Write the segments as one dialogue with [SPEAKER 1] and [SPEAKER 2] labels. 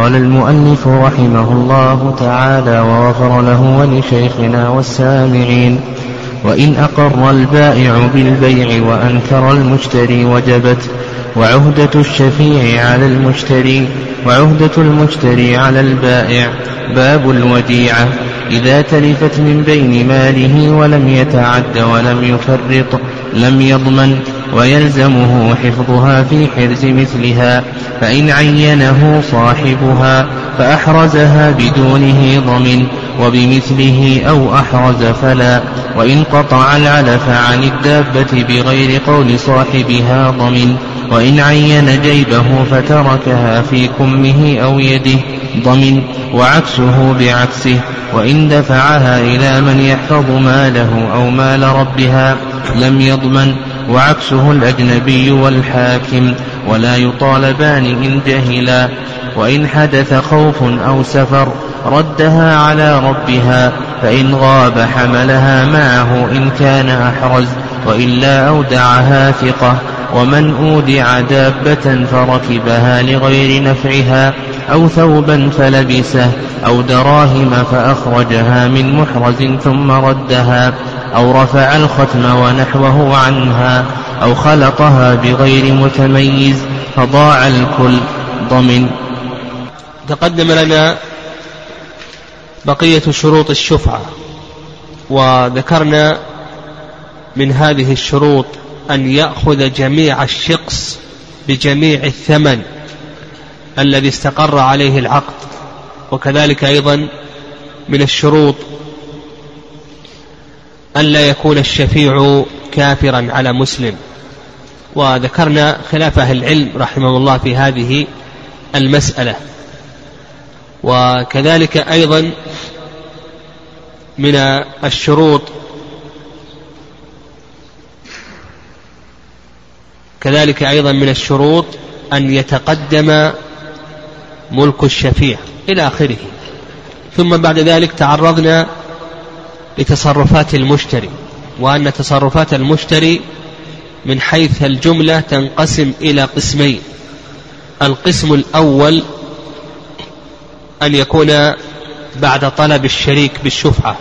[SPEAKER 1] قال المؤلف رحمه الله تعالى وغفر له ولشيخنا والسامعين وإن أقر البائع بالبيع وأنكر المشتري وجبت وعهدة الشفيع على المشتري وعهدة المشتري على البائع باب الوديعة. إذا تلفت من بين ماله ولم يتعد ولم يفرط لم يضمن ويلزمه حفظها في حرز مثلها فإن عينه صاحبها فأحرزها بدونه ضمن وبمثله أو أحرز فلا وإن قطع العلف عن الدابة بغير قول صاحبها ضمن وإن عين جيبه فتركها في كمه أو يده ضمن وعكسه بعكسه وإن دفعها إلى من يحفظ ماله أو مال ربها لم يضمن وعكسه الأجنبي والحاكم ولا يطالبان إن جهلا. وإن حدث خوف أو سفر ردها على ربها فإن غاب حملها معه إن كان أحرز وإلا أودعها ثقة. ومن أودع دابة فركبها لغير نفعها أو ثوبا فلبسه أو دراهم فأخرجها من محرز ثم ردها. أو رفع الختم ونحوه عنها أو خلطها بغير متميز فضاع الكل ضمن.
[SPEAKER 2] تقدم لنا بقية شروط الشفعة وذكرنا من هذه الشروط أن يأخذ جميع الشقص بجميع الثمن الذي استقر عليه العقد وكذلك أيضا من الشروط أن لا يكون الشفيع كافرا على مسلم. وذكرنا خلاف أهل العلم رحمه الله في هذه المسألة. وكذلك أيضا من الشروط. كذلك أيضا من الشروط أن يتقدم ملك الشفيع إلى آخره. ثم بعد ذلك تعرضنا لتصرفات المشتري وأن تصرفات المشتري من حيث الجملة تنقسم إلى قسمين. القسم الأول أن يكون بعد طلب الشريك بالشفعة.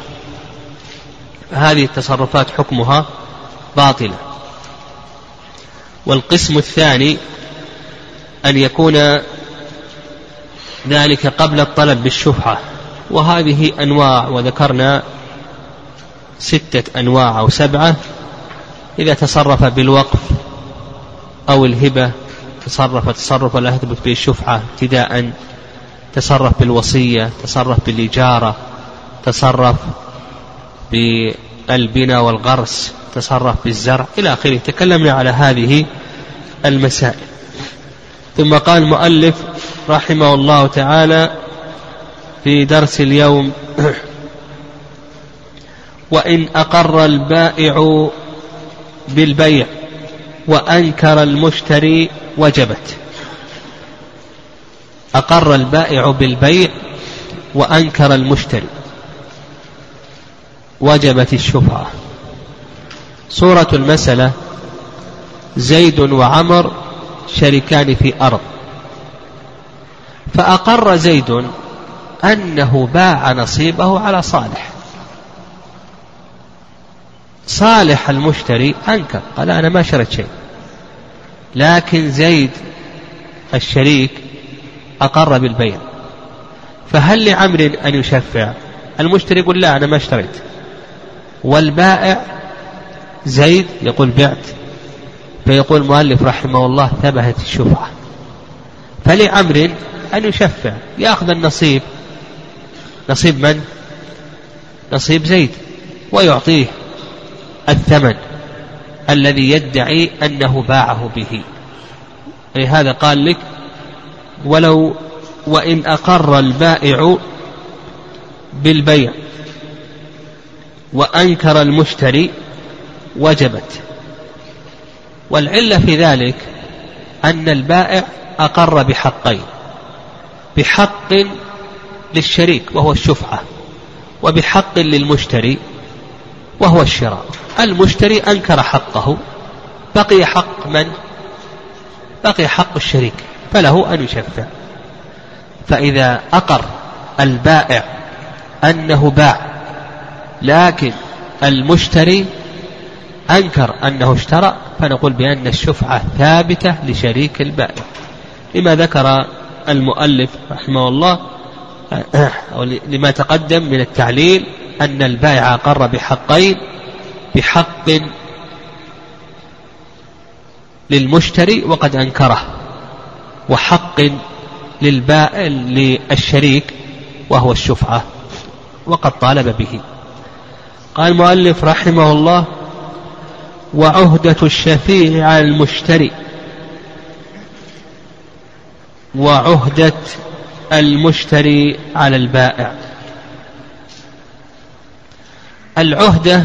[SPEAKER 2] هذه التصرفات حكمها باطلة. والقسم الثاني أن يكون ذلك قبل الطلب بالشفعة. وهذه أنواع وذكرنا ستة أنواع أو سبعة. إذا تصرف بالوقف أو الهبة تصرف تصرف لا يثبت به الشفعة ابتداء. تصرف بالوصية تصرف بالإجارة تصرف بالبناء والغرس تصرف بالزرع إلى آخره. تكلمنا على هذه المسائل. ثم قال المؤلف رحمه الله تعالى في درس اليوم وإن أقر البائع بالبيع وأنكر المشتري وجبت. أقر البائع بالبيع وأنكر المشتري. وجبت الشفعة صورة المسألة زيد وعمر شريكان في أرض. فأقر زيد أنه باع نصيبه على صالح. صالح المشتري أنكر قال أنا ما شريت شيء. لكن زيد الشريك أقر بالبيع. فهل لعمر أن يشفع؟ المشتري يقول لا أنا ما اشتريت. والبائع زيد يقول بعت. فيقول المؤلف رحمه الله ثبتت الشفعة. فلعمر أن يشفع يأخذ النصيب. نصيب من؟ نصيب زيد ويعطيه. الثمن الذي يدعي أنه باعه به. لهذا قال لك ولو وإن أقر البائع بالبيع وأنكر المشتري وجبت. والعلة في ذلك أن البائع أقر بحقين بحق للشريك وهو الشفعة وبحق للمشتري وهو الشراء. المشتري أنكر حقه. بقي حق من؟ بقي حق الشريك فله أن يشفع. فإذا أقر البائع أنه باع لكن المشتري أنكر أنه اشترى فنقول بأن الشفعة ثابتة لشريك البائع. لما ذكر المؤلف رحمه الله أو لما تقدم من التعليل أن البائع أقر بحقين بحق للمشتري وقد أنكره وحق للبائع للشريك وهو الشفعة وقد طالب به. قال المؤلف رحمه الله وعهدة الشفيع على المشتري وعهدة المشتري على البائع. العهدة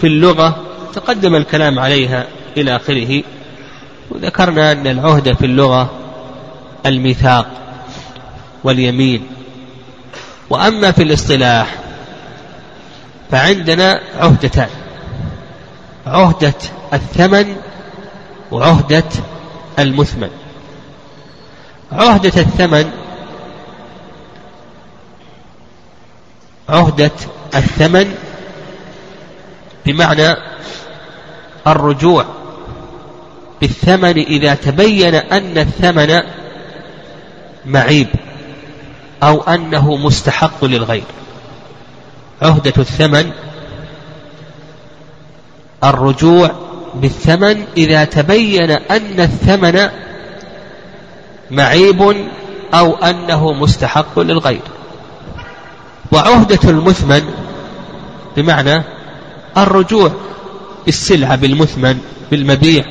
[SPEAKER 2] في اللغة تقدم الكلام عليها إلى آخره. وذكرنا أن العهدة في اللغة الميثاق واليمين. وأما في الاصطلاح فعندنا عهدتان عهدة الثمن وعهدة المثمن. عهدة الثمن عهدة الثمن بمعنى الرجوع بالثمن إذا تبين أن الثمن معيب أو أنه مستحق للغير. عهدة الثمن الرجوع بالثمن إذا تبين أن الثمن معيب أو أنه مستحق للغير. وعهدة المثمن بمعنى الرجوع بالسلعة بالمثمن بالمبيع.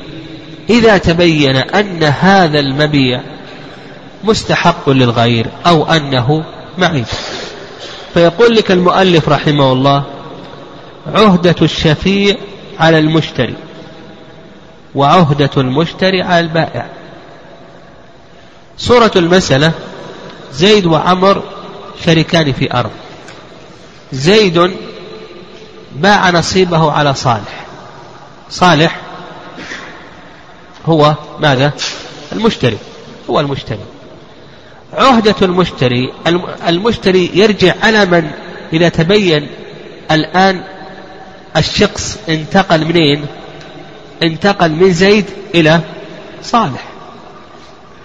[SPEAKER 2] إذا تبين أن هذا المبيع مستحق للغير أو أنه معيب. فيقول لك المؤلف رحمه الله عهدة الشفيع على المشتري وعهدة المشتري على البائع. صورة المسألة زيد وعمر شريكان في أرض. زيد باع نصيبه على صالح. صالح هو ماذا؟ المشتري. هو المشتري. عهدة المشتري. المشتري يرجع على من؟ إذا تبين الآن الشخص انتقل منين؟ انتقل من زيد إلى صالح.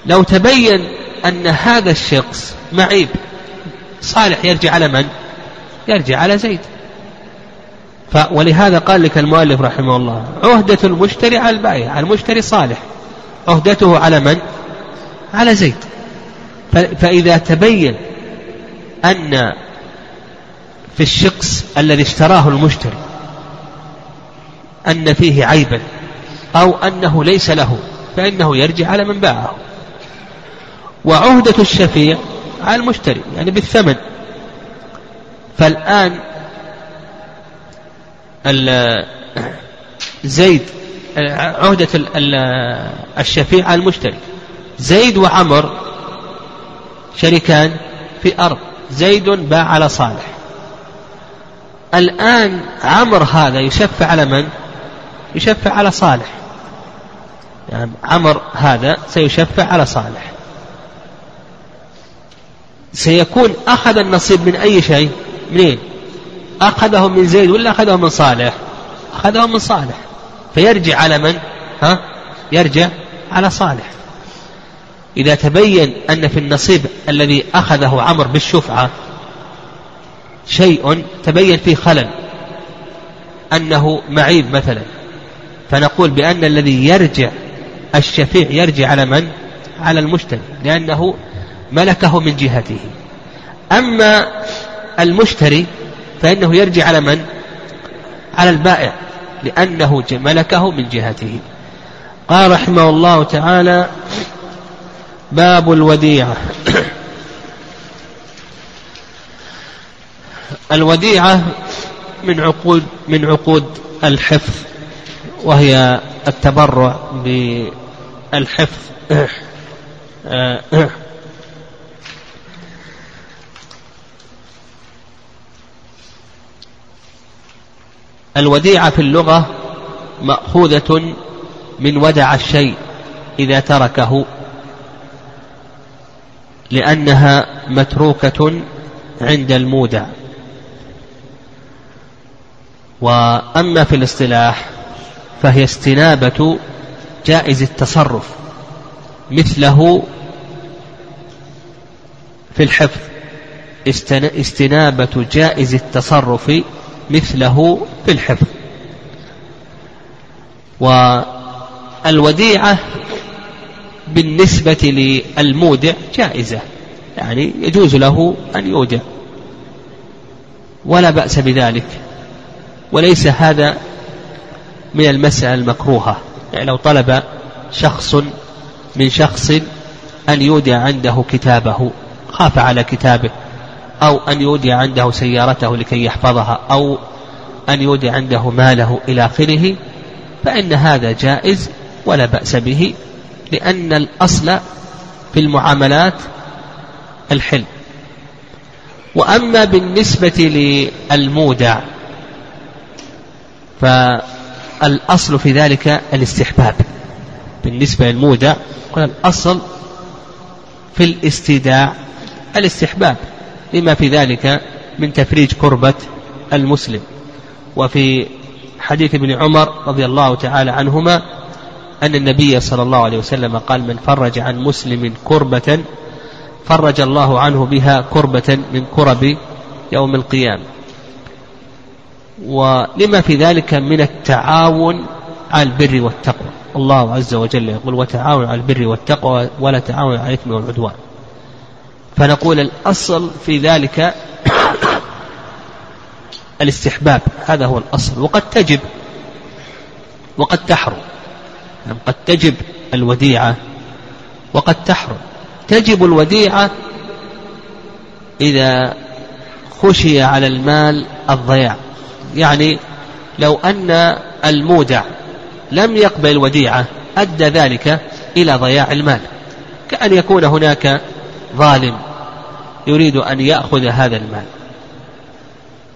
[SPEAKER 2] لو تبين أن هذا الشخص معيب صالح يرجع على من؟ يرجع على زيد. ولهذا قال لك المؤلف رحمه الله عهدة المشتري على البائع المشتري صالح. عهدته على من؟ على زيد. فإذا تبين أن في الشخص الذي اشتراه المشتري أن فيه عيبا أو أنه ليس له فإنه يرجع على من باعه. وعهدة الشفيع على المشتري يعني بالثمن. فالآن زيد عهدة الشفيع على المشتري زيد وعمر شريكان في أرض زيد باع على صالح. الآن عمر هذا يشفع على من؟ يشفع على صالح. يعني عمر هذا سيشفع على صالح. سيكون أخذ النصيب من أي شيء؟ منين؟ أخذه من زيد ولا أخذه من صالح؟ أخذه من صالح. فيرجع على من؟ ها؟ يرجع على صالح. إذا تبين أن في النصيب الذي أخذه عمر بالشفعة شيء تبين فيه خلل. أنه معيب مثلا. فنقول بأن الذي يرجع الشفيع يرجع على من؟ على المشتري لأنه ملكه من جهته. أما المشتري فإنه يرجع على من؟ على البائع لأنه ملكه من جهته. قال رحمه الله تعالى باب الوديعة. الوديعة من عقود من عقود الحفظ وهي التبرع بالحفظ. الوديعة في اللغة مأخوذة من ودع الشيء إذا تركه لأنها متروكة عند المودع. وأما في الاصطلاح فهي استنابة جائز التصرف مثله في الحفظ استنابة جائز التصرف مثله في الحفظ. والوديعة بالنسبة للمودع جائزة يعني يجوز له أن يودع. ولا بأس بذلك. وليس هذا من المسألة المكروهة. يعني لو طلب شخص من شخص أن يودع عنده كتابه خاف على كتابه. أو أن يودع عنده سيارته لكي يحفظها أو أن يودع عنده ماله إلى آخره فإن هذا جائز ولا بأس به لأن الأصل في المعاملات الحلم. وأما بالنسبة للمودع فالأصل في ذلك الاستحباب. بالنسبة للمودع الأصل في الاستيداع الاستحباب. لما في ذلك من تفريج كربة المسلم. وفي حديث ابن عمر رضي الله تعالى عنهما أن النبي صلى الله عليه وسلم قال من فرج عن مسلم كربة فرج الله عنه بها كربة من كرب يوم القيامة. ولما في ذلك من التعاون على البر والتقوى. الله عز وجل يقول وتعاون على البر والتقوى ولا تعاون على الإثم والعدوان. فنقول الأصل في ذلك الاستحباب. هذا هو الأصل. وقد تجب وقد تحرم. يعني قد تجب الوديعة. وقد تحرم. تجب الوديعة إذا خشي على المال الضياع. يعني لو أن المودع لم يقبل الوديعة أدى ذلك إلى ضياع المال. كأن يكون هناك ظالم يريد أن يأخذ هذا المال.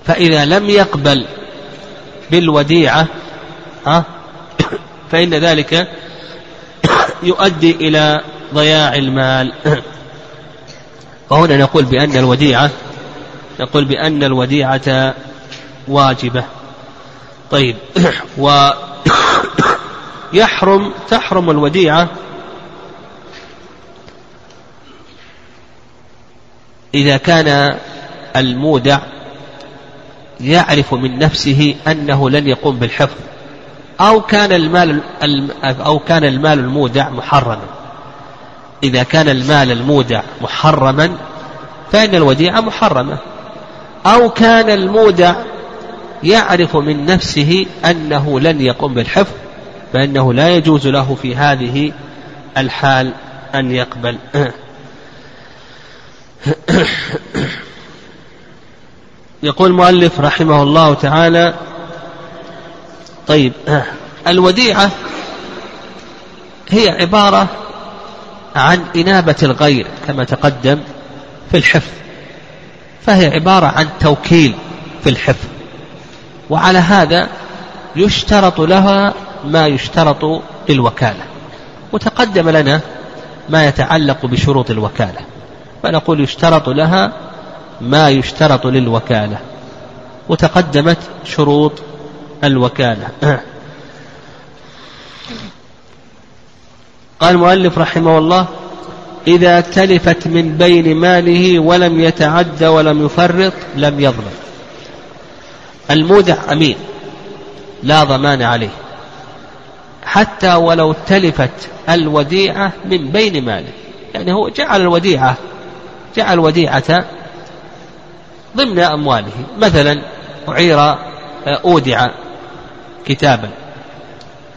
[SPEAKER 2] فإذا لم يقبل بالوديعة فإن ذلك يؤدي إلى ضياع المال. وهنا نقول بأن الوديعة نقول بأن الوديعة واجبة. طيب ويحرم تحرم الوديعة إذا كان المودع يعرف من نفسه أنه لن يقوم بالحفظ أو كان المال أو كان المال المودع محرما. إذا كان المال المودع محرما فإن الوديعة محرمة. أو كان المودع يعرف من نفسه أنه لن يقوم بالحفظ فإنه لا يجوز له في هذه الحال أن يقبل. يقول المؤلف رحمه الله تعالى طيب الوديعة هي عبارة عن إنابة الغير كما تقدم في الحفظ فهي عبارة عن توكيل في الحفظ وعلى هذا يشترط لها ما يشترط للوكالة وتقدم لنا ما يتعلق بشروط الوكالة. فنقول يشترط لها ما يشترط للوكالة. وتقدمت شروط الوكالة. قال المؤلف رحمه الله إذا تلفت من بين ماله ولم يتعد ولم يفرط لم يظلم المودع أمين لا ضمان عليه. حتى ولو تلفت الوديعة من بين ماله يعني هو جعل الوديعة جعل وديعة ضمن أمواله. مثلا أعير أودع كتابا.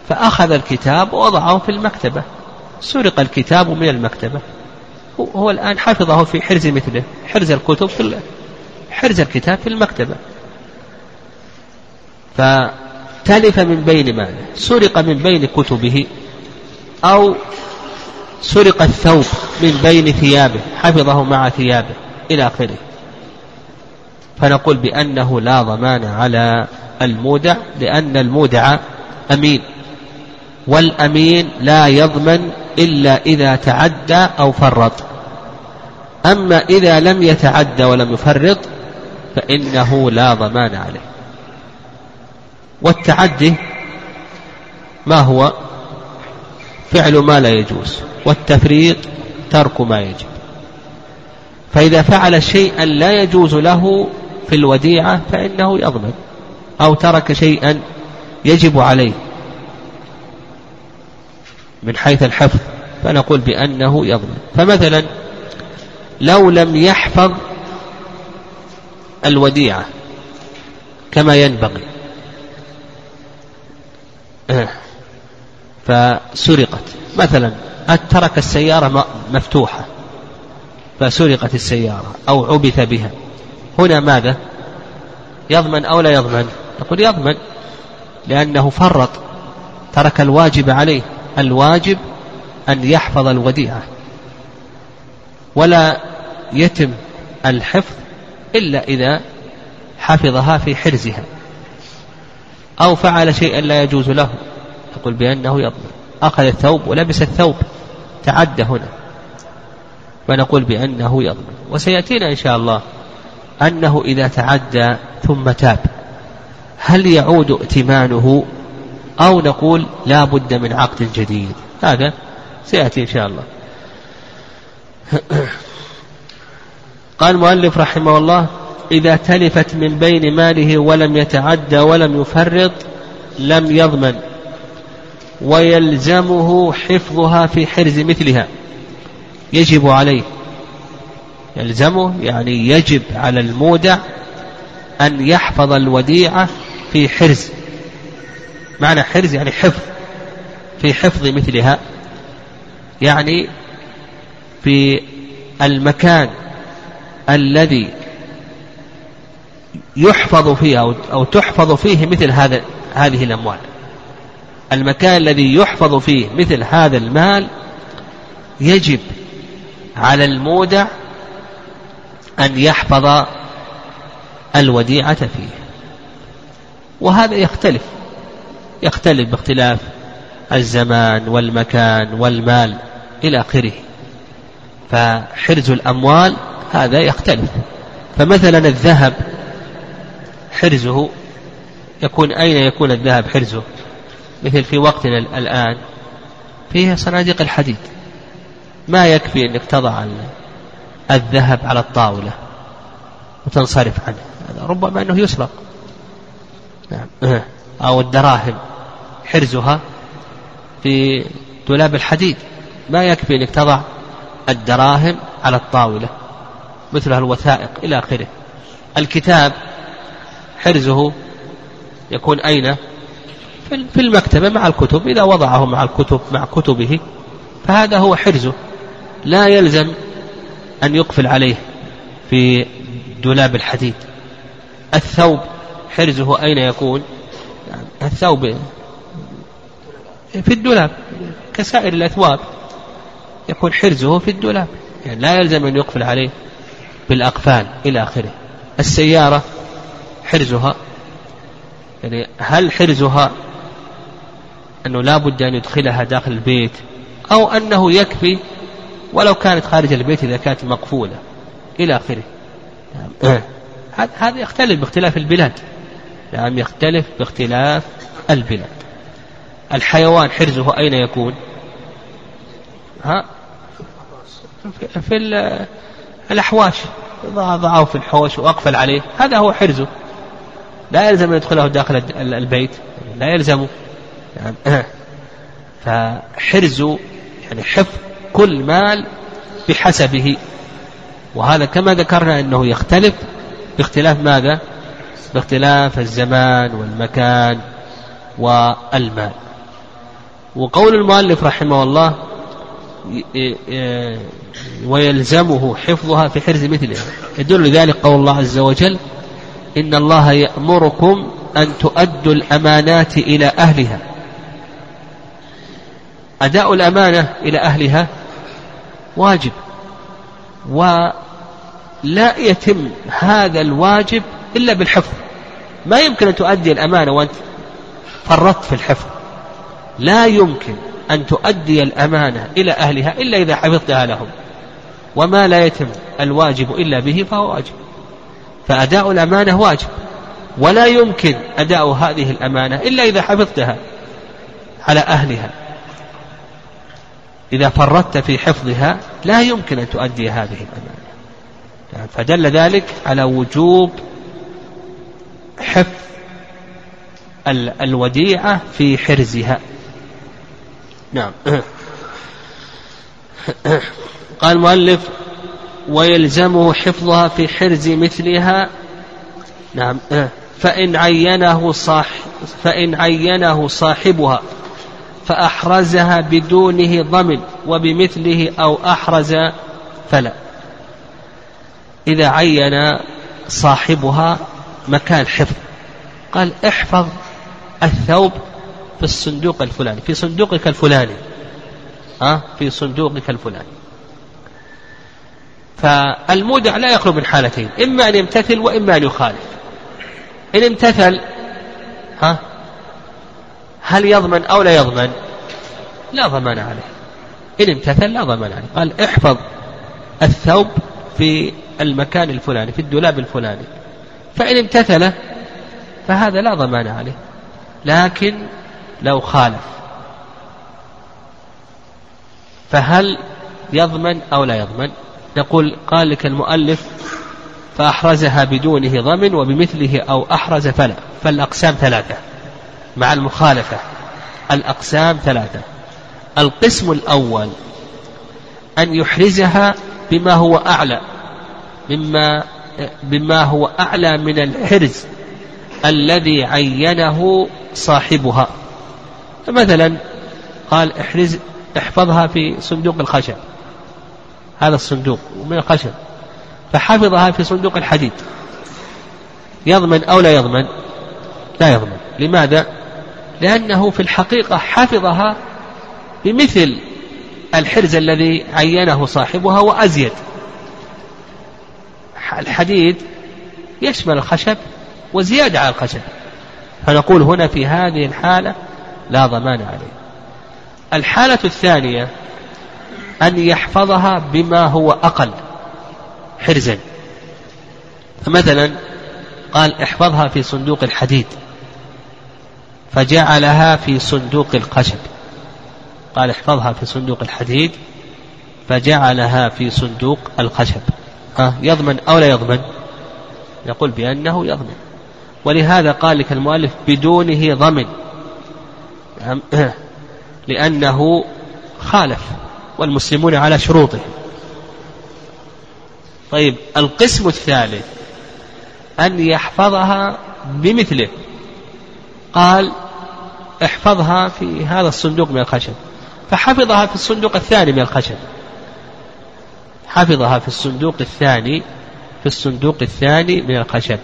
[SPEAKER 2] فأخذ الكتاب ووضعه في المكتبة. سرق الكتاب من المكتبة. هو الآن حفظه في حرز مثله. حرز الكتب في حرز الكتاب في المكتبة. فتلف من بين ماله. سرق من بين كتبه أو سرق الثوب من بين ثيابه حفظه مع ثيابه إلى آخره. فنقول بأنه لا ضمان على المودع لأن المودع أمين. والأمين لا يضمن إلا إذا تعدى أو فرط. أما إذا لم يتعد ولم يفرط فإنه لا ضمان عليه. والتعدي ما هو؟ فعل ما لا يجوز. والتفريط ترك ما يجب. فإذا فعل شيئا لا يجوز له في الوديعة فإنه يضمن أو ترك شيئا يجب عليه. من حيث الحفظ فنقول بأنه يضمن. فمثلا لو لم يحفظ الوديعة كما ينبغي. آه. فسرقت. مثلا ترك السيارة مفتوحة فسرقت السيارة أو عبث بها. هنا ماذا؟ يضمن أو لا يضمن؟ نقول يضمن لأنه فرط ترك الواجب عليه الواجب أن يحفظ الوديعة. ولا يتم الحفظ إلا إذا حفظها في حرزها أو فعل شيئا لا يجوز له. يقول بأنه يضمن أخذ الثوب ولبس الثوب تعدى هنا. ونقول بأنه يضمن وسيأتينا إن شاء الله أنه إذا تعدى ثم تاب. هل يعود ائتمانه أو نقول لا بد من عقد جديد؟ هذا سيأتي إن شاء الله. قال المؤلف رحمه الله إذا تلفت من بين ماله ولم يتعدى ولم يفرط لم يضمن. ويلزمه حفظها في حرز مثلها. يجب عليه. يلزمه يعني يجب على المودع أن يحفظ الوديعة في حرز. معنى حرز يعني حفظ. في حفظ مثلها. يعني في المكان الذي يحفظ فيه أو تحفظ فيه مثل هذا هذه الأموال. المكان الذي يحفظ فيه مثل هذا المال يجب على المودع أن يحفظ الوديعة فيه. وهذا يختلف يختلف باختلاف الزمان والمكان والمال إلى آخره. فحرز الأموال هذا يختلف. فمثلا الذهب حرزه يكون أين يكون الذهب حرزه؟ مثل في وقتنا الآن فيه صناديق الحديد. ما يكفي أنك تضع الذهب على الطاولة وتنصرف عنه. هذا ربما أنه يسرق. نعم. أو الدراهم حرزها في دولاب الحديد. ما يكفي أنك تضع الدراهم على الطاولة مثلها الوثائق إلى آخره. الكتاب حرزه يكون أين؟ في المكتبة مع الكتب إذا وضعه مع الكتب مع كتبه فهذا هو حرزه. لا يلزم أن يقفل عليه في دولاب الحديد. الثوب حرزه أين يكون؟ الثوب في الدولاب كسائر الأثواب يكون حرزه في الدولاب. يعني لا يلزم أن يقفل عليه بالأقفال إلى آخره. السيارة حرزها يعني هل حرزها أنه لا بد أن يدخلها داخل البيت أو أنه يكفي ولو كانت خارج البيت إذا كانت مقفولة إلى آخره. نعم. هذا يختلف باختلاف البلاد. نعم يختلف باختلاف البلاد. الحيوان حرزه أين يكون؟ ها؟ في الأحواش. ضعه في الحوش وأقفل عليه. هذا هو حرزه. لا يلزم أن يدخله داخل البيت. لا يلزم. فحرز يعني حفظ كل مال بحسبه. وهذا كما ذكرنا أنه يختلف باختلاف ماذا؟ باختلاف الزمان والمكان والمال. وقول المؤلف رحمه الله ويلزمه حفظها في حرز مثلها يدل ذلك قول الله عز وجل إن الله يأمركم أن تؤدوا الأمانات إلى أهلها. أداء الأمانة إلى أهلها واجب ولا يتم هذا الواجب إلا بالحفظ. ما يمكن أن تؤدي الأمانة وأنت فرطت في الحفظ. لا يمكن أن تؤدي الأمانة إلى أهلها إلا إذا حفظتها لهم. وما لا يتم الواجب إلا به فهو واجب. فأداء الأمانة واجب. ولا يمكن أداء هذه الأمانة إلا إذا حفظتها على أهلها. إذا فرطت في حفظها لا يمكن أن تؤدي هذه الأمانة. فدل ذلك على وجوب حفظ الوديعة في حرزها. نعم. قال المؤلف ويلزمه حفظها في حرز مثلها. نعم. فإن عينه صاح فإن عينه صاحبها. فأحرزها بدونه ضمن وبمثله أو أحرز فلا. إذا عين صاحبها مكان حفظ. قال احفظ الثوب في الصندوق الفلاني في صندوقك الفلاني. ها؟ في صندوقك الفلاني. فالمودع لا يخلو من حالتين إما أن يمتثل وإما أن يخالف. إن امتثل ها؟ هل يضمن أو لا يضمن؟ لا ضمان عليه. إن امتثل لا ضمان عليه. قال احفظ الثوب في المكان الفلاني في الدولاب الفلاني. فإن امتثل فهذا لا ضمان عليه. لكن لو خالف فهل يضمن أو لا يضمن؟ نقول قال لك المؤلف فأحرزها بدونه ضمن وبمثله أو أحرز فلا. فالأقسام ثلاثة. مع المخالفة. الأقسام ثلاثة. القسم الأول أن يحرزها بما هو أعلى مما بما هو أعلى من الحرز الذي عينه صاحبها. مثلا قال احرز احفظها في صندوق الخشب. هذا الصندوق من الخشب. فحفظها في صندوق الحديد. يضمن أو لا يضمن؟ لا يضمن. لماذا؟ لأنه في الحقيقة حفظها بمثل الحرز الذي عينه صاحبها وأزيد. الحديد يشمل الخشب وزيادة على الخشب. فنقول هنا في هذه الحالة لا ضمان عليه. الحالة الثانية أن يحفظها بما هو أقل حرزا. فمثلا قال احفظها في صندوق الحديد. فجعلها في صندوق الخشب قال احفظها في صندوق الحديد. فجعلها في صندوق الخشب ها يضمن أو لا يضمن؟ يقول بأنه يضمن. ولهذا قال لك المؤلف بدونه ضمن. لأنه خالف والمسلمون على شروطهم طيب القسم الثالث أن يحفظها بمثله. قال احفظها في هذا الصندوق من الخشب. فحفظها في الصندوق الثاني من الخشب. حفظها في الصندوق الثاني في الصندوق الثاني من الخشب.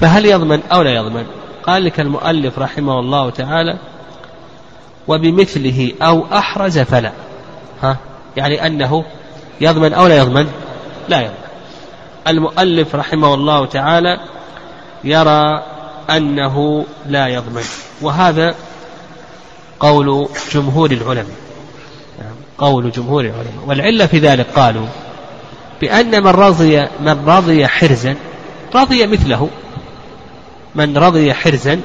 [SPEAKER 2] فهل يضمن أو لا يضمن؟ قال لك المؤلف رحمه الله تعالى وبمثله أو أحرز فلا. ها؟ يعني أنه يضمن أو لا يضمن؟ لا يضمن. المؤلف رحمه الله تعالى يرى أنه لا يضمن. وهذا قول جمهور العلماء. قول جمهور العلماء. والعلة في ذلك قالوا بأن من رضي من رضي حرزا رضي مثله. من رضي حرزا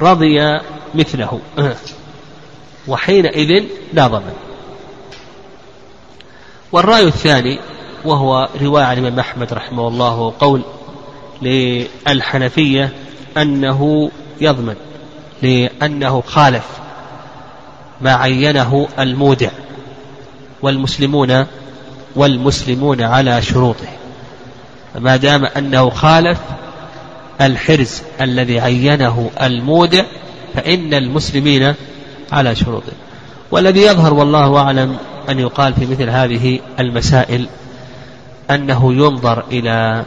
[SPEAKER 2] رضي مثله. وحينئذ لا ضمن. والرأي الثاني وهو رواية عن الإمام أحمد رحمه الله قول للحنفية أنه يضمن لأنه خالف ما عينه المودع والمسلمون والمسلمون على شروطه. ما دام أنه خالف الحرز الذي عينه المودع فإن المسلمين على شروطه. والذي يظهر والله أعلم أن يقال في مثل هذه المسائل أنه ينظر إلى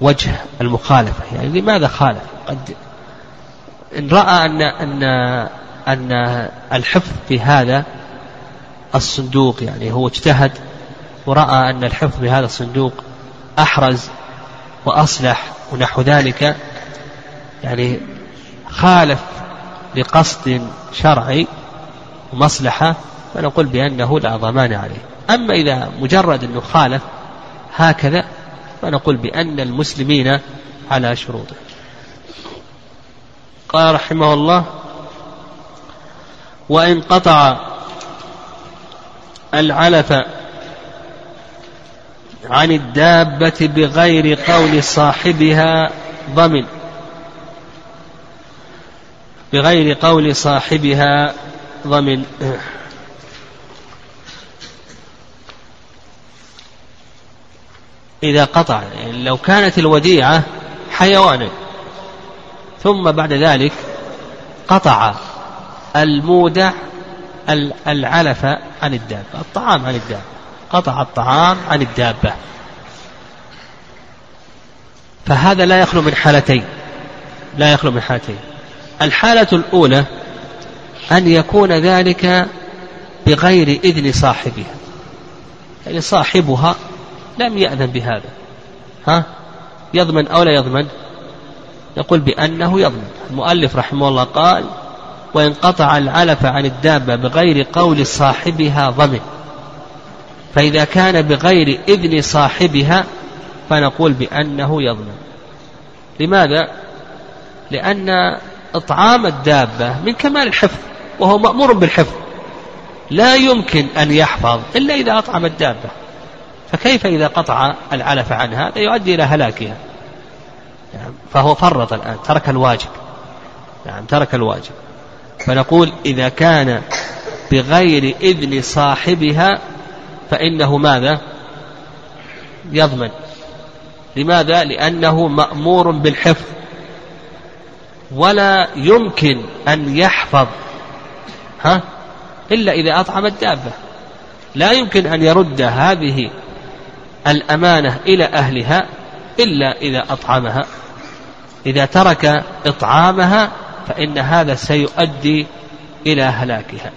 [SPEAKER 2] وجه المخالفة. يعني لماذا خالف؟ قد إن رأى أن أن أن الحفظ في هذا الصندوق يعني هو اجتهد ورأى أن الحفظ في هذا الصندوق أحرز وأصلح ونحو ذلك يعني خالف لقصد شرعي ومصلحة فنقول بأنه لا ضمان عليه. أما إذا مجرد أنه خالف هكذا فنقول بأن المسلمين على شروطه. قال رحمه الله وإن قطع العلف عن الدابة بغير قول صاحبها ضمن. بغير قول صاحبها ضمن. إذا قطع يعني لو كانت الوديعة حيوانا. ثم بعد ذلك قطع المودع العلف عن الدابة الطعام عن الدابة. قطع الطعام عن الدابة. فهذا لا يخلو من حالتين. لا يخلو من حالتين. الحالة الأولى أن يكون ذلك بغير إذن صاحبها. يعني صاحبها لم يأذن بهذا. ها؟ يضمن أو لا يضمن؟ يقول بأنه يضمن. المؤلف رحمه الله قال وإن قطع العلف عن الدابة بغير قول صاحبها ضمن. فإذا كان بغير إذن صاحبها فنقول بأنه يضمن. لماذا؟ لأن إطعام الدابة من كمال الحفظ وهو مأمور بالحفظ. لا يمكن أن يحفظ إلا إذا أطعم الدابة. فكيف إذا قطع العلف عنها هذا يؤدي إلى هلاكها؟ يعني فهو فرط الآن ترك الواجب. يعني ترك الواجب. فنقول إذا كان بغير إذن صاحبها فإنه ماذا؟ يضمن. لماذا؟ لأنه مأمور بالحفظ. ولا يمكن أن يحفظ. ها؟ إلا إذا أطعم الدابة. لا يمكن أن يرد هذه الأمانة إلى أهلها إلا إذا أطعمها. إذا ترك إطعامها فإن هذا سيؤدي إلى هلاكها.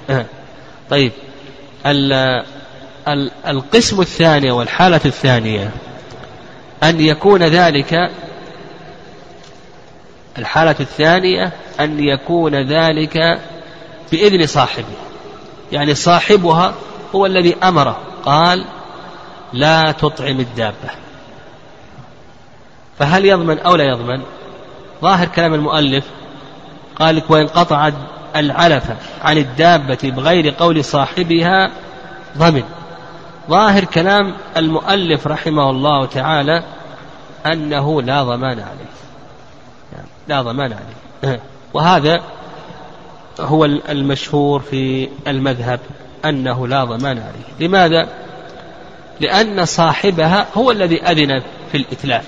[SPEAKER 2] طيب. القسم الثاني والحالة الثانية. أن يكون ذلك الحالة الثانية أن يكون ذلك بإذن صاحبه. يعني صاحبها هو الذي أمره. قال لا تطعم الدابة. فهل يضمن أو لا يضمن؟ ظاهر كلام المؤلف قال لك وإن قطع العلف عن الدابة بغير قول صاحبها ضمن. ظاهر كلام المؤلف رحمه الله تعالى أنه لا ضمان عليه. لا ضمان عليه. وهذا هو المشهور في المذهب أنه لا ضمان عليه. لماذا؟ لأن صاحبها هو الذي أذن في الإتلاف.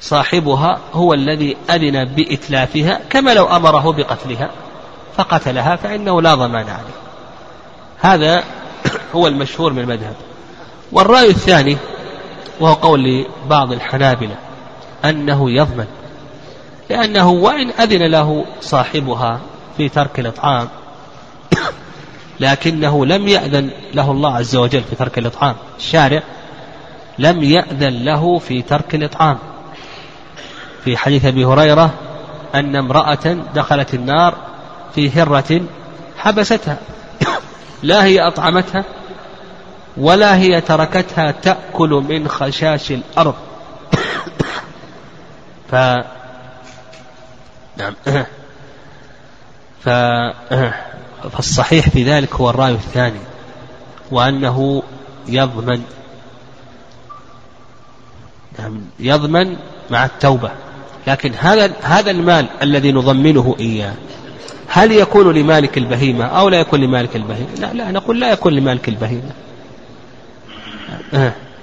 [SPEAKER 2] صاحبها هو الذي أذن بإتلافها كما لو أمره بقتلها فقتلها فإنه لا ضمان عليه. هذا هو المشهور من المذهب. والرأي الثاني وهو قول بعض الحنابلة أنه يضمن لأنه وإن أذن له صاحبها في ترك الإطعام لكنه لم يأذن له الله عز وجل في ترك الإطعام. الشارع لم يأذن له في ترك الإطعام. في حديث أبي هريرة أن امرأة دخلت النار في هرة حبستها. لا هي أطعمتها ولا هي تركتها تأكل من خشاش الأرض. ف نعم. ف فالصحيح في ذلك هو الرأي الثاني وأنه يضمن نعم يضمن مع التوبة. لكن هذا هذا المال الذي نضمنه إياه هل يكون لمالك البهيمة أو لا يكون لمالك البهيمة؟ لا لا نقول لا يكون لمالك البهيمة.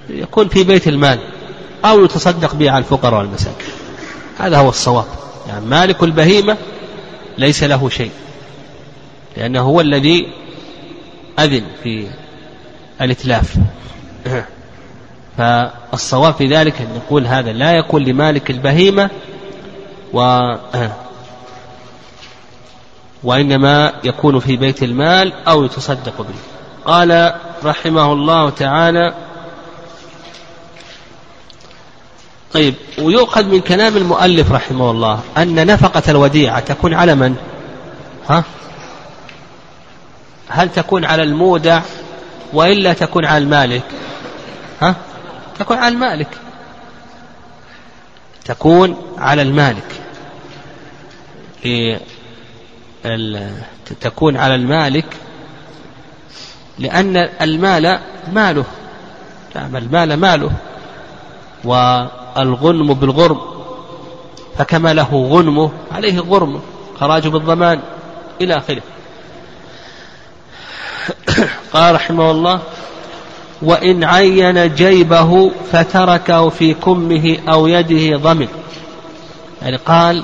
[SPEAKER 2] يكون في بيت المال أو يتصدق به على الفقراء والمساكين. هذا هو الصواب. يعني مالك البهيمة ليس له شيء. لأنه هو الذي أذن في الإتلاف فالصواب في ذلك أن نقول هذا لا يكون لمالك البهيمة و وإنما يكون في بيت المال أو يتصدق به قال رحمه الله تعالى طيب ويؤخذ من كلام المؤلف رحمه الله أن نفقة الوديعة تكون على من؟ ها؟ هل تكون على المودع وإلا تكون على المالك؟ ها؟ تكون على المالك. تكون على المالك. تكون على المالك لأن المال ماله. نعم المال ماله. والغنم بالغرم. فكما له غنمه عليه غرمه خراج بالضمان إلى آخره. قال رحمه الله وإن عين جيبه فتركه في كمه أو يده ضمن. يعني قال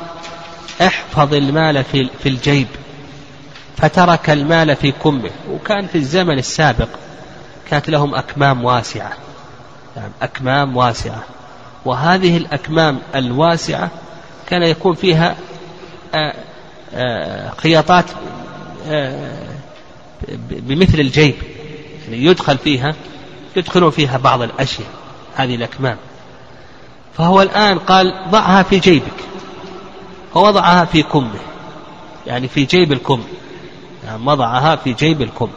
[SPEAKER 2] احفظ المال في, في الجيب. فترك المال في كمه وكان في الزمن السابق كانت لهم أكمام واسعة. يعني أكمام واسعة. وهذه الأكمام الواسعة كان يكون فيها آه، آه، خياطات آه، بمثل الجيب. يعني يدخل فيها يدخلون فيها بعض الأشياء. هذه الأكمام. فهو الآن قال ضعها في جيبك. فوضعها في كمه. يعني في جيب الكم. يعني وضعها في جيب الكم.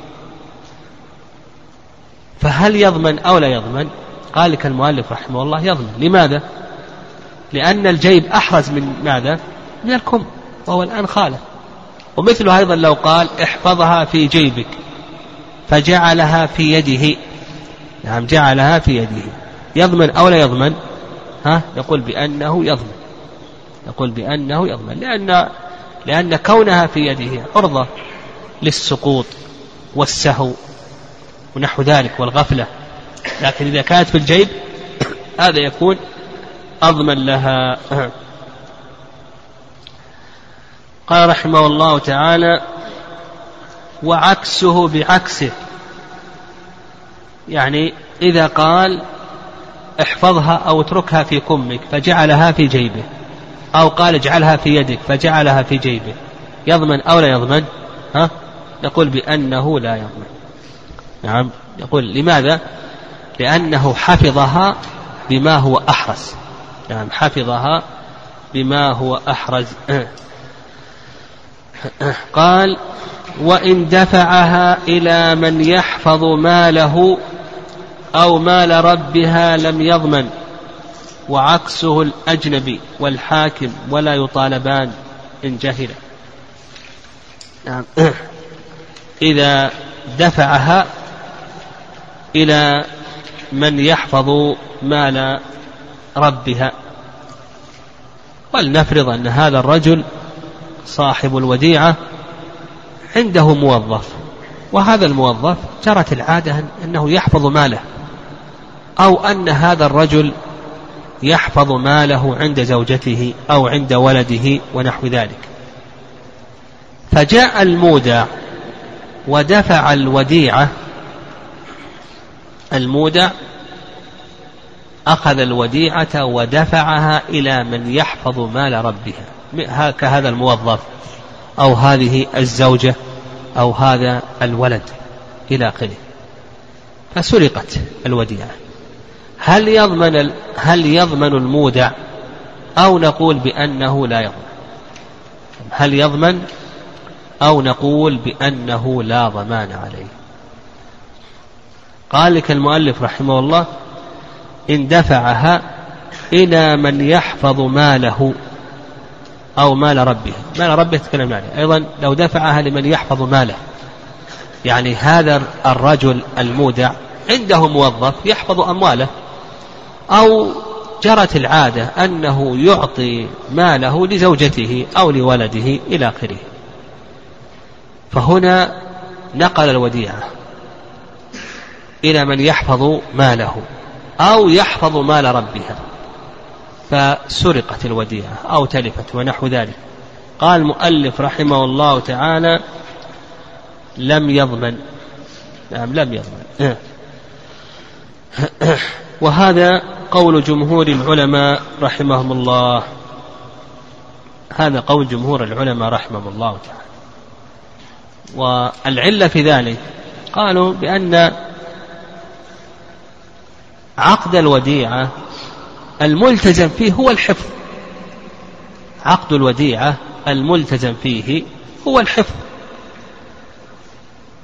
[SPEAKER 2] فهل يضمن أو لا يضمن؟ قال لك المؤلف رحمه الله يضمن. لماذا؟ لأن الجيب أحرز من ماذا؟ من الكم. وهو الآن خالة. ومثله أيضا لو قال احفظها في جيبك فجعلها في يده. نعم جعلها في يده. يضمن أو لا يضمن؟ ها؟ نقول بأنه يضمن. نقول بأنه يضمن. لأن لأن كونها في يده عرضة للسقوط والسهو ونحو ذلك والغفلة. لكن إذا كانت في الجيب هذا يكون أضمن لها. قال رحمه الله تعالى وعكسه بعكسه. يعني إذا قال احفظها أو اتركها في كمك فجعلها في جيبه. أو قال اجعلها في يدك فجعلها في جيبه. يضمن أو لا يضمن؟ ها؟ نقول بأنه لا يضمن. نعم. يقول لماذا؟ لأنه حفظها بما هو أحرز. نعم حفظها بما هو أحرز. قال وإن دفعها إلى من يحفظ ماله أو مال ربها لم يضمن وعكسه الأجنبي والحاكم ولا يطالبان إن جهلا نعم. إذا دفعها إلى من يحفظ مال ربها. ولنفرض أن هذا الرجل صاحب الوديعة عنده موظف وهذا الموظف جرت العادة أنه يحفظ ماله أو أن هذا الرجل يحفظ ماله عند زوجته أو عند ولده ونحو ذلك. فجاء المودع ودفع الوديعة المودع أخذ الوديعة ودفعها إلى من يحفظ مال ربها. كهذا الموظف أو هذه الزوجة أو هذا الولد إلى آخره. فسرقت الوديعة. هل يضمن هل يضمن المودع أو نقول بأنه لا يضمن؟ هل يضمن أو نقول بأنه لا ضمان عليه؟ قال لك المؤلف رحمه الله إن دفعها إلى من يحفظ ماله أو مال ربه. مال ربه تكلم عليه. أيضا لو دفعها لمن يحفظ ماله. يعني هذا الرجل المودع عنده موظف يحفظ أمواله. أو جرت العادة أنه يعطي ماله لزوجته أو لولده إلى آخره. فهنا نقل الوديعة إلى من يحفظ ماله أو يحفظ مال ربها. فسرقت الوديعة أو تلفت ونحو ذلك. قال المؤلف رحمه الله تعالى لم يضمن. نعم لم يضمن. وهذا قول جمهور العلماء رحمهم الله. هذا قول جمهور العلماء رحمهم الله تعالى. والعلة في ذلك قالوا بأن عقد الوديعة الملتزم فيه هو الحفظ. عقد الوديعة الملتزم فيه هو الحفظ.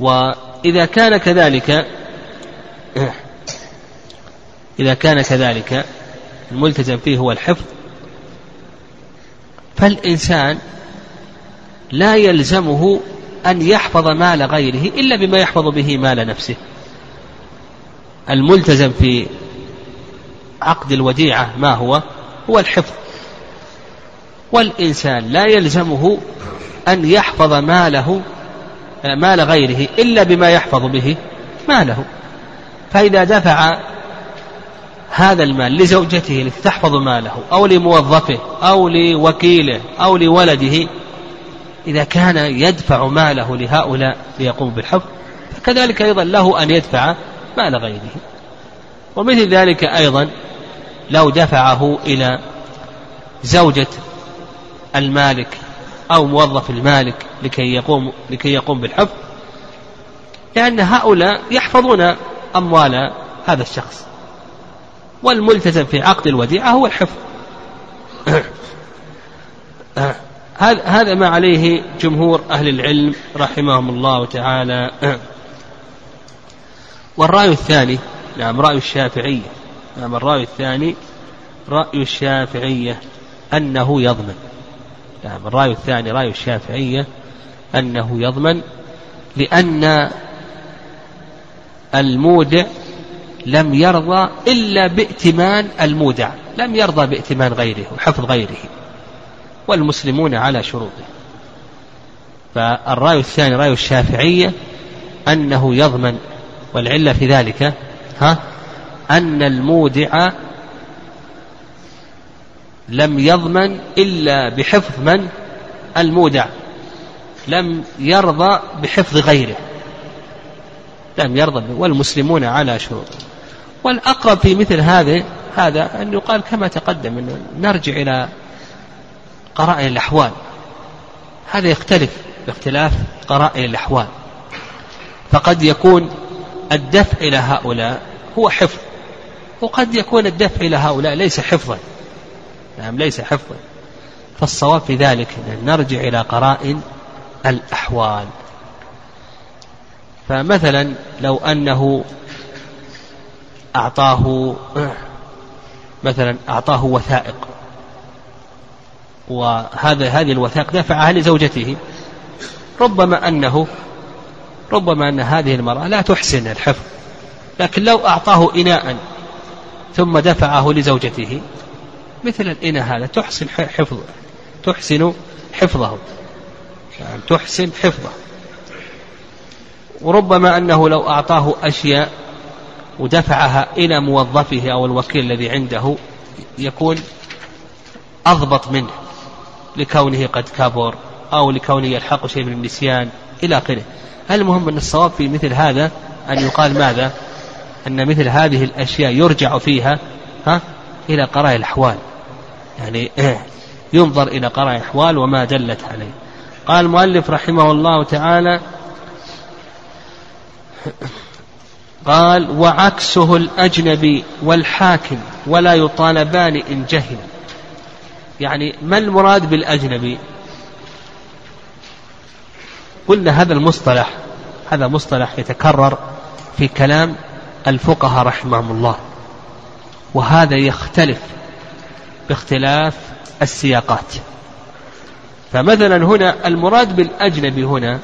[SPEAKER 2] وإذا كان كذلك إذا كان كذلك الملتزم فيه هو الحفظ فالإنسان لا يلزمه أن يحفظ مال غيره إلا بما يحفظ به مال نفسه. الملتزم في عقد الوديعة ما هو؟ هو الحفظ. والإنسان لا يلزمه أن يحفظ ماله مال غيره إلا بما يحفظ به ماله. فإذا دفع هذا المال لزوجته التي تحفظ ماله أو لموظفه أو لوكيله أو لولده إذا كان يدفع ماله لهؤلاء ليقوم بالحفظ فكذلك أيضا له أن يدفع مال غيره. ومثل ذلك أيضا لو دفعه إلى زوجة المالك أو موظف المالك لكي يقوم لكي يقوم بالحفظ لأن هؤلاء يحفظون أموال هذا الشخص. والملتزم في عقد الوديعة هو الحفظ. هذا ما عليه جمهور أهل العلم رحمهم الله تعالى. والرأي الثاني نعم رأي الشافعية نعم الرأي الثاني رأي الشافعية أنه يضمن. نعم الرأي الثاني رأي الشافعية أنه يضمن لأن المودع لم يرضى إلا بائتمان المودع لم يرضى بائتمان غيره وحفظ غيره والمسلمون على شروطه. فالرأي الثاني رأي الشافعية أنه يضمن والعلة في ذلك ها أن المودع لم يضمن إلا بحفظ من؟ المودع. لم يرضى بحفظ غيره. لم يرضى والمسلمون على شروطه والأقرب في مثل هذا هذا أن يقال كما تقدم أنه نرجع إلى قرائن الأحوال. هذا يختلف باختلاف قرائن الأحوال. فقد يكون الدفع إلى هؤلاء هو حفظ. وقد يكون الدفع إلى هؤلاء ليس حفظا. نعم ليس حفظا. فالصواب في ذلك أن نرجع إلى قرائن الأحوال. فمثلا لو أنه أعطاه مثلا أعطاه وثائق وهذا هذه الوثائق دفعها لزوجته. ربما أنه ربما أن هذه المرأة لا تحسن الحفظ لكن لو أعطاه إناء ثم دفعه لزوجته. مثل الإناء هذا تحسن حفظه. تحسن حفظه. يعني تحسن حفظه. وربما أنه لو أعطاه أشياء ودفعها إلى موظفه أو الوكيل الذي عنده يكون أضبط منه لكونه قد كبر أو لكونه يلحق شيء من النسيان إلى آخره. المهم أن الصواب في مثل هذا؟ أن يقال ماذا؟ أن مثل هذه الأشياء يرجع فيها ها إلى قراء الأحوال. يعني ينظر إلى قراء الأحوال وما دلت عليه. قال المؤلف رحمه الله تعالى قال وعكسه الأجنبي والحاكم ولا يطالبان إن جهل. يعني ما المراد بالأجنبي؟ قلنا هذا المصطلح هذا مصطلح يتكرر في كلام الفقهاء رحمهم الله. وهذا يختلف باختلاف السياقات. فمثلا هنا المراد بالأجنبي هنا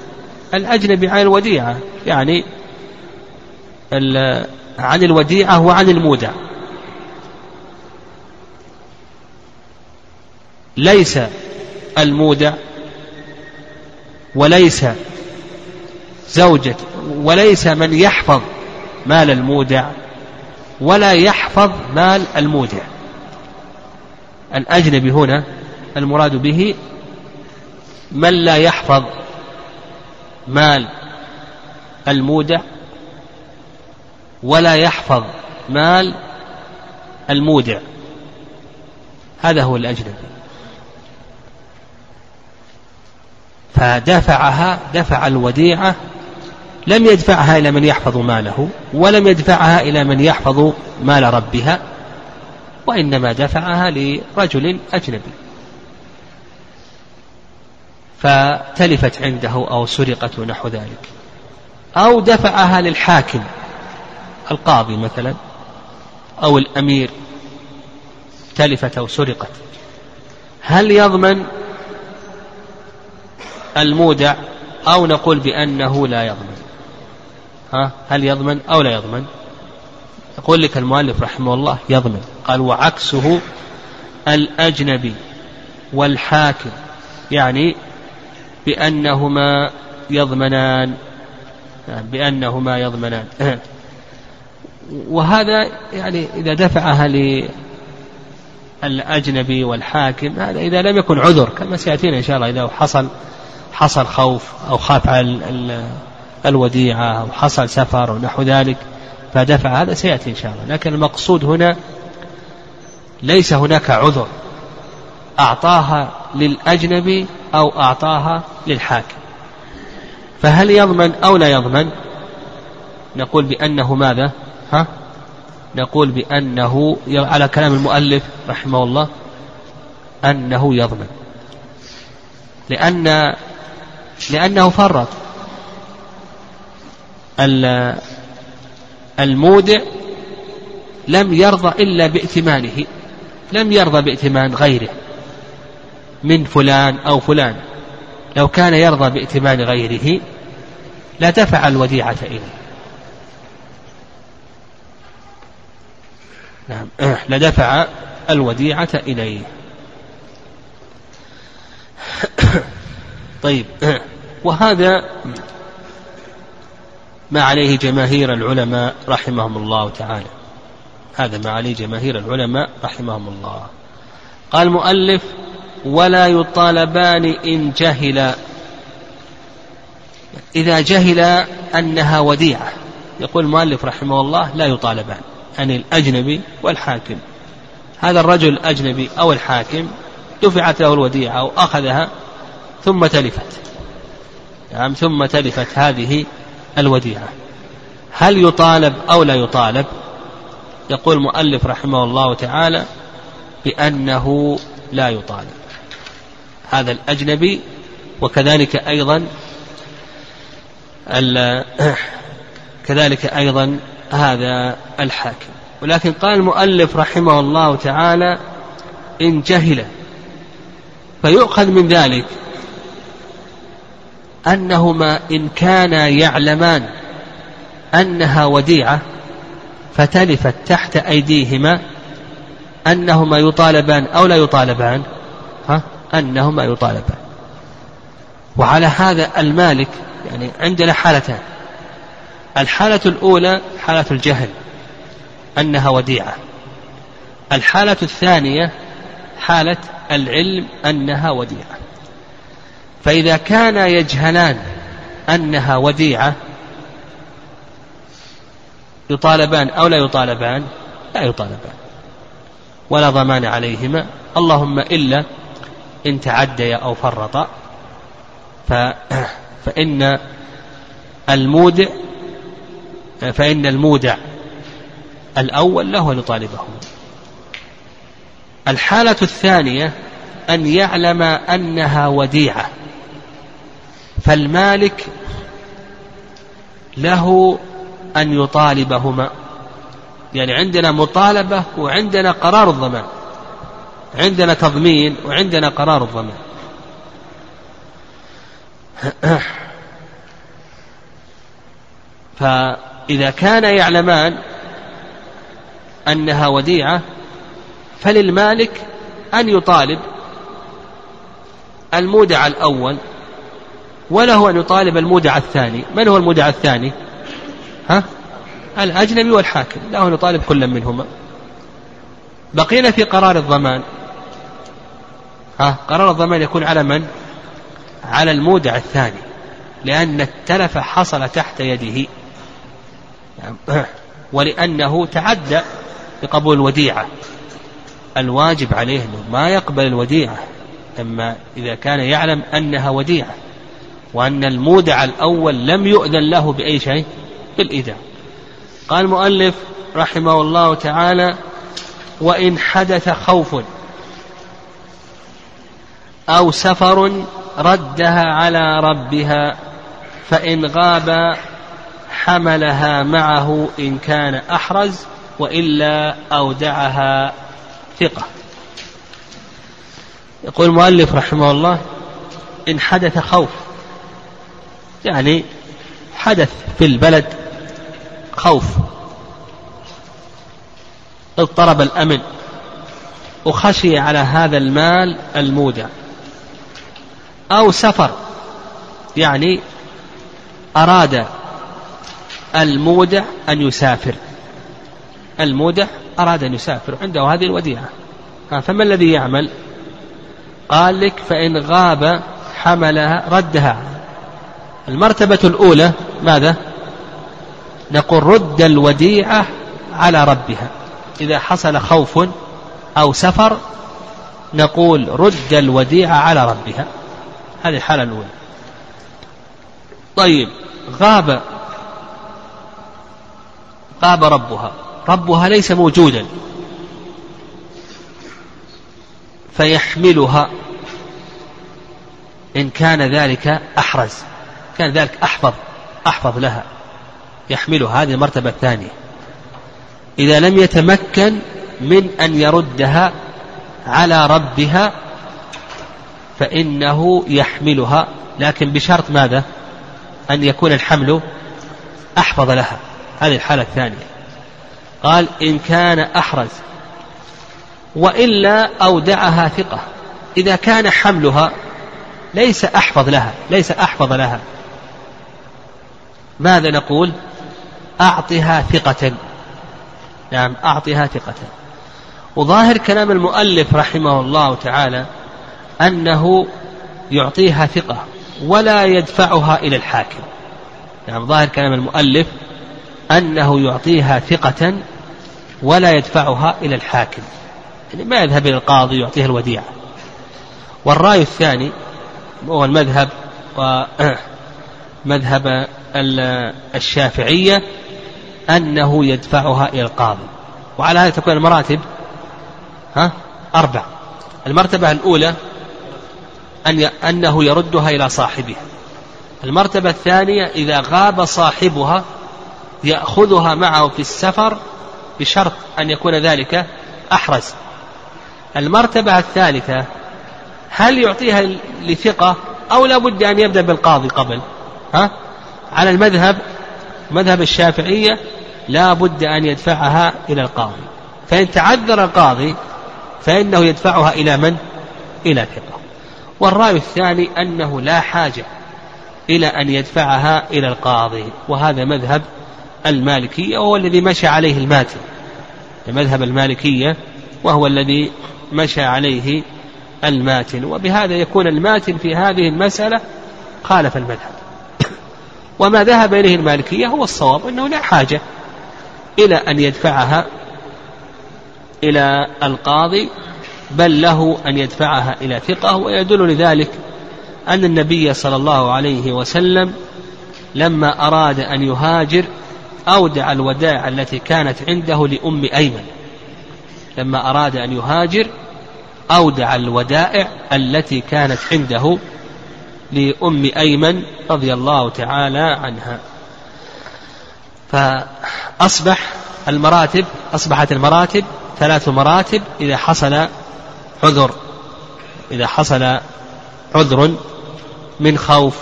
[SPEAKER 2] الأجنبي عن الوديعة يعني عن الوديعة وعن المودع. ليس المودع وليس زوجة وليس من يحفظ مال المودع ولا يحفظ مال المودع. الأجنبي هنا المراد به من لا يحفظ مال المودع ولا يحفظ مال المودع. هذا هو الأجنبي. فدفعها دفع الوديعة لم يدفعها إلى من يحفظ ماله ولم يدفعها إلى من يحفظ مال ربها وإنما دفعها لرجل أجنبي. فتلفت عنده أو سرقت ونحو ذلك. أو دفعها للحاكم القاضي مثلا أو الأمير تلفت أو سرقت. هل يضمن المودع أو نقول بأنه لا يضمن؟ ها هل يضمن أو لا يضمن؟ يقول لك المؤلف رحمه الله يضمن. قال وعكسه الأجنبي والحاكم يعني بأنهما يضمنان بأنهما يضمنان. وهذا يعني إذا دفعها للأجنبي والحاكم هذا إذا لم يكن عذر كما سيأتينا إن شاء الله إذا حصل حصل خوف أو خاف على الوديعة أو حصل سفر أو نحو ذلك فدفع هذا سيأتي إن شاء الله. لكن المقصود هنا ليس هناك عذر. أعطاها للأجنبي أو أعطاها للحاكم. فهل يضمن أو لا يضمن؟ نقول بأنه ماذا؟ ها؟ نقول بأنه على كلام المؤلف رحمه الله أنه يضمن. لأن لأنه فرط. المودع لم يرضى إلا بائتمانه لم يرضى بائتمان غيره من فلان أو فلان. لو كان يرضى بائتمان غيره لدفع الوديعة إليه. نعم. لدفع الوديعة إليه. طيب. وهذا ما عليه جماهير العلماء رحمهم الله تعالى. هذا ما عليه جماهير العلماء رحمهم الله. قال المؤلف ولا يطالبان إن جهل إذا جهل أنها وديعة. يقول المؤلف رحمه الله لا يطالبان عن الأجنبي والحاكم. هذا الرجل الأجنبي أو الحاكم دفعت له الوديعة أو أخذها ثم تلفت. نعم ثم تلفت هذه الوديعة. هل يطالب أو لا يطالب؟ يقول المؤلف رحمه الله تعالى بأنه لا يطالب. هذا الأجنبي وكذلك أيضا كذلك أيضا هذا الحاكم. ولكن قال المؤلف رحمه الله تعالى إن جهل فيؤخذ من ذلك. أنهما إن كانا يعلمان أنها وديعة فتلفت تحت أيديهما أنهما يطالبان أو لا يطالبان ها؟ أنهما يطالبان. وعلى هذا المالك يعني عندنا حالتان. الحالة الأولى حالة الجهل أنها وديعة. الحالة الثانية حالة العلم أنها وديعة. فإذا كانا يجهلان أنها وديعة يطالبان أو لا يطالبان لا يطالبان. ولا ضمان عليهما. اللهم إلا إن تعديا أو فرطا فإن المودع فإن المودع الأول له أن يطالبهما الحالة الثانية أن يعلم أنها وديعة. فالمالك له أن يطالبهما. يعني عندنا مطالبة وعندنا قرار الضمان. عندنا تضمين وعندنا قرار الضمان. فإذا كان يعلمان أنها وديعة فللمالك أن يطالب المودع الأول وله أن يطالب المودع الثاني. من هو المودع الثاني؟ ها؟ الأجنبي والحاكم. له أن يطالب كل منهما. بقينا في قرار الضمان. ها قرار الضمان يكون على من؟ على المودع الثاني. لأن التلف حصل تحت يده. ولأنه تعدى بقبول الوديعة الواجب عليه أنه ما يقبل الوديعة. أما إذا كان يعلم أنها وديعة. وأن المودع الأول لم يؤذن له بأي شيء؟ بالإيداع قال المؤلف رحمه الله تعالى وإن حدث خوف أو سفر ردها على ربها فإن غاب حملها معه إن كان أحرز وإلا أودعها ثقة. يقول المؤلف رحمه الله إن حدث خوف يعني حدث في البلد خوف. اضطرب الأمن وخشي على هذا المال المودع. أو سفر يعني أراد المودع أن يسافر. المودع أراد أن يسافر عنده هذه الوديعة. فما الذي يعمل؟ قال لك فإن غاب حملها ردها. المرتبة الأولى ماذا؟ نقول رد الوديعة على ربها. إذا حصل خوف أو سفر نقول رد الوديعة على ربها. هذه الحالة الأولى. طيب غاب غاب ربها. ربها ليس موجودا. فيحملها. إن كان ذلك أحرز. كان ذلك أحفظ أحفظ لها يحملها. هذه المرتبة الثانية. إذا لم يتمكن من أن يردها على ربها فإنه يحملها. لكن بشرط ماذا؟ أن يكون الحمل أحفظ لها. هذه الحالة الثانية. قال إن كان أحرز وإلا أودعها ثقة. إذا كان حملها ليس أحفظ لها ليس أحفظ لها. ماذا نقول؟ أعطها ثقة. نعم أعطها ثقة. وظاهر كلام المؤلف رحمه الله تعالى أنه يعطيها ثقة ولا يدفعها إلى الحاكم. نعم ظاهر كلام المؤلف أنه يعطيها ثقة ولا يدفعها إلى الحاكم. يعني ما يذهب إلى القاضي يعطيها الوديعة. والرأي الثاني هو المذهب ومذهب الشافعية أنه يدفعها إلى القاضي. وعلى هذا تكون المراتب ها أربع. المرتبة الأولى أن أنه يردها إلى صاحبها المرتبة الثانية إذا غاب صاحبها يأخذها معه في السفر بشرط أن يكون ذلك أحرز. المرتبة الثالثة هل يعطيها لثقة أو لا بد أن يبدأ بالقاضي قبل؟ ها؟ على المذهب مذهب الشافعية لا بد أن يدفعها إلى القاضي. فإن تعذر القاضي فإنه يدفعها إلى من؟ إلى ثقة والرأي الثاني أنه لا حاجة إلى أن يدفعها إلى القاضي وهذا مذهب المالكية وهو الذي مشى عليه الماتن. مذهب المالكية وهو الذي مشى عليه الماتن. وبهذا يكون الماتن في هذه المسألة خالف المذهب. وما ذهب إليه المالكية هو الصواب أنه لا حاجة إلى أن يدفعها إلى القاضي بل له أن يدفعها إلى ثقة ويدل لذلك أن النبي صلى الله عليه وسلم لما أراد أن يهاجر أودع الودائع التي كانت عنده لأم أيمن. لما أراد أن يهاجر أودع الودائع التي كانت عنده لأم أيمن رضي الله تعالى عنها. فأصبح المراتب أصبحت المراتب ثلاث مراتب إذا حصل عذر إذا حصل عذر من خوف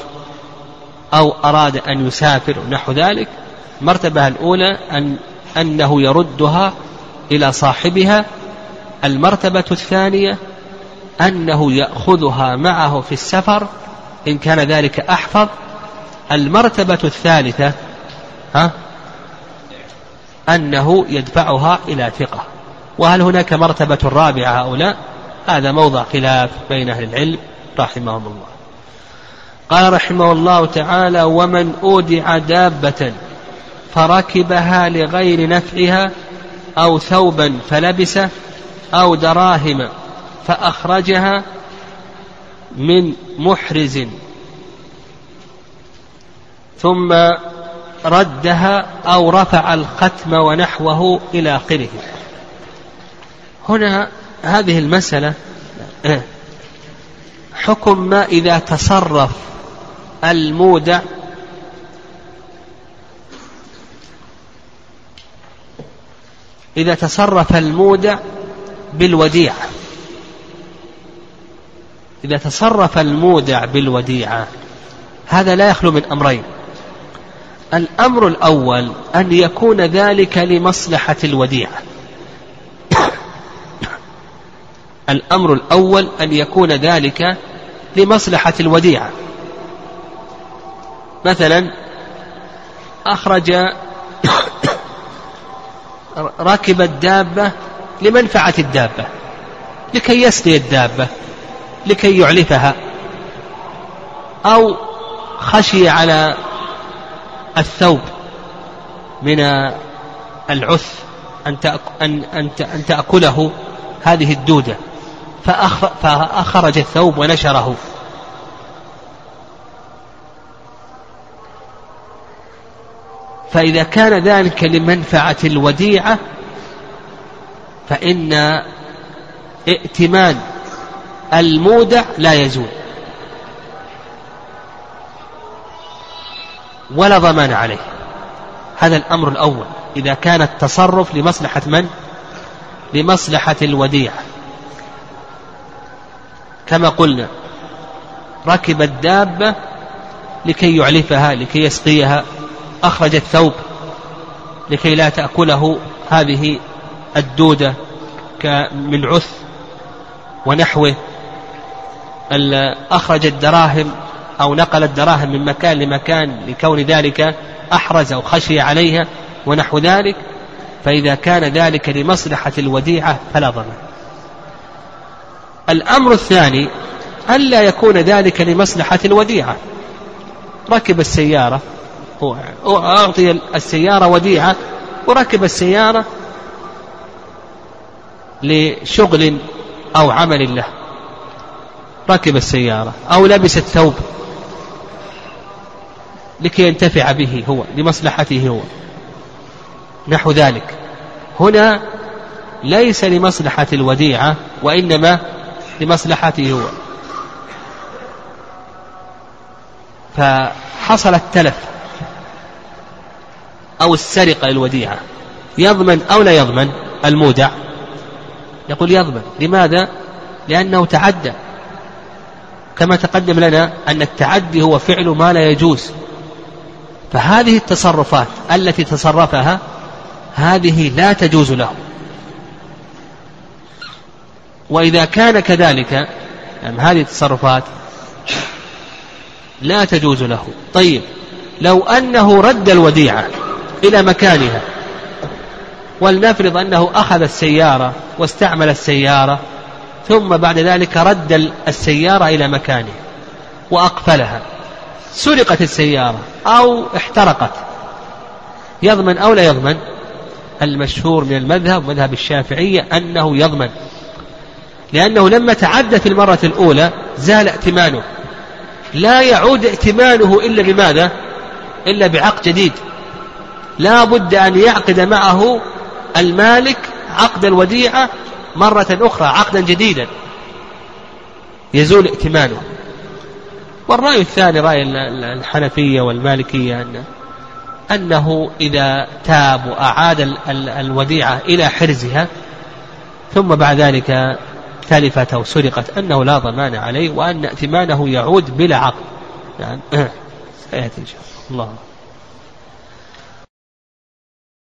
[SPEAKER 2] أو أراد أن يسافر نحو ذلك. المرتبة الأولى أن أنه يردها إلى صاحبها. المرتبة الثانية أنه يأخذها معه في السفر إن كان ذلك أحفظ. المرتبة الثالثة ها أنه يدفعها إلى ثقة. وهل هناك مرتبة رابعة لا هذا موضع خلاف بين أهل العلم رحمهم الله. قال رحمه الله تعالى ومن أودع دابة فركبها لغير نفعها أو ثوبا فلبسه أو دراهم فأخرجها من محرز. ثم ردها أو رفع الختم ونحوه إلى آخره. هنا هذه المسألة آه، حكم ما إذا تصرف المودع إذا تصرف المودع بالوديعة. إذا تصرف المودع بالوديعة هذا لا يخلو من أمرين. الأمر الأول أن يكون ذلك لمصلحة الوديعة. الأمر الأول أن يكون ذلك لمصلحة الوديعة. مثلا أخرج ركب الدابة لمنفعة الدابة لكي يسقي الدابة. لكي يعلفها أو خشي على الثوب من العث أن أن تأكله هذه الدودة. فأخرج الثوب ونشره. فإذا كان ذلك لمنفعة الوديعة فإن ائتمان المودع لا يزول. ولا ضمان عليه. هذا الأمر الأول. إذا كان التصرف لمصلحة من؟ لمصلحة الوديعة. كما قلنا ركب الدابة لكي يعلفها لكي يسقيها. أخرج الثوب لكي لا تأكله هذه الدودة من عث ونحوه. أخرج الدراهم أو نقل الدراهم من مكان لمكان لكون ذلك أحرز أو خشي عليها ونحو ذلك فإذا كان ذلك لمصلحة الوديعة فلا ضمان الأمر الثاني ألا يكون ذلك لمصلحة الوديعة. ركب السيارة أعطي السيارة وديعة وركب السيارة لشغل أو عمل له. ركب السيارة أو لبس الثوب لكي ينتفع به هو لمصلحته هو. نحو ذلك. هنا ليس لمصلحة الوديعة وإنما لمصلحته هو. فحصل التلف أو السرقة للوديعة. يضمن أو لا يضمن المودع؟ يقول يضمن. لماذا؟ لأنه تعدى. كما تقدم لنا أن التعدي هو فعل ما لا يجوز. فهذه التصرفات التي تصرفها هذه لا تجوز له وإذا كان كذلك يعني هذه التصرفات لا تجوز له. طيب لو أنه رد الوديعة إلى مكانها ولنفرض أنه أخذ السيارة واستعمل السيارة ثم بعد ذلك رد السيارة إلى مكانها وأقفلها. سرقت السيارة أو احترقت. يضمن أو لا يضمن؟ المشهور من المذهب مذهب الشافعية أنه يضمن. لأنه لما تعدى في المرة الأولى زال ائتمانه. لا يعود ائتمانه إلا بماذا؟ إلا بعقد جديد. لا بد أن يعقد معه المالك عقد الوديعة مرة أخرى عقدا جديدا. يزول ائتمانه. والرأي الثاني رأي الحنفية والمالكية أن أنه إذا تاب وأعاد الوديعة إلى حرزها ثم بعد ذلك تلفت أو سرقت أنه لا ضمان عليه وأن ائتمانه يعود بلا عقد. يعني سيأتي إن شاء الله.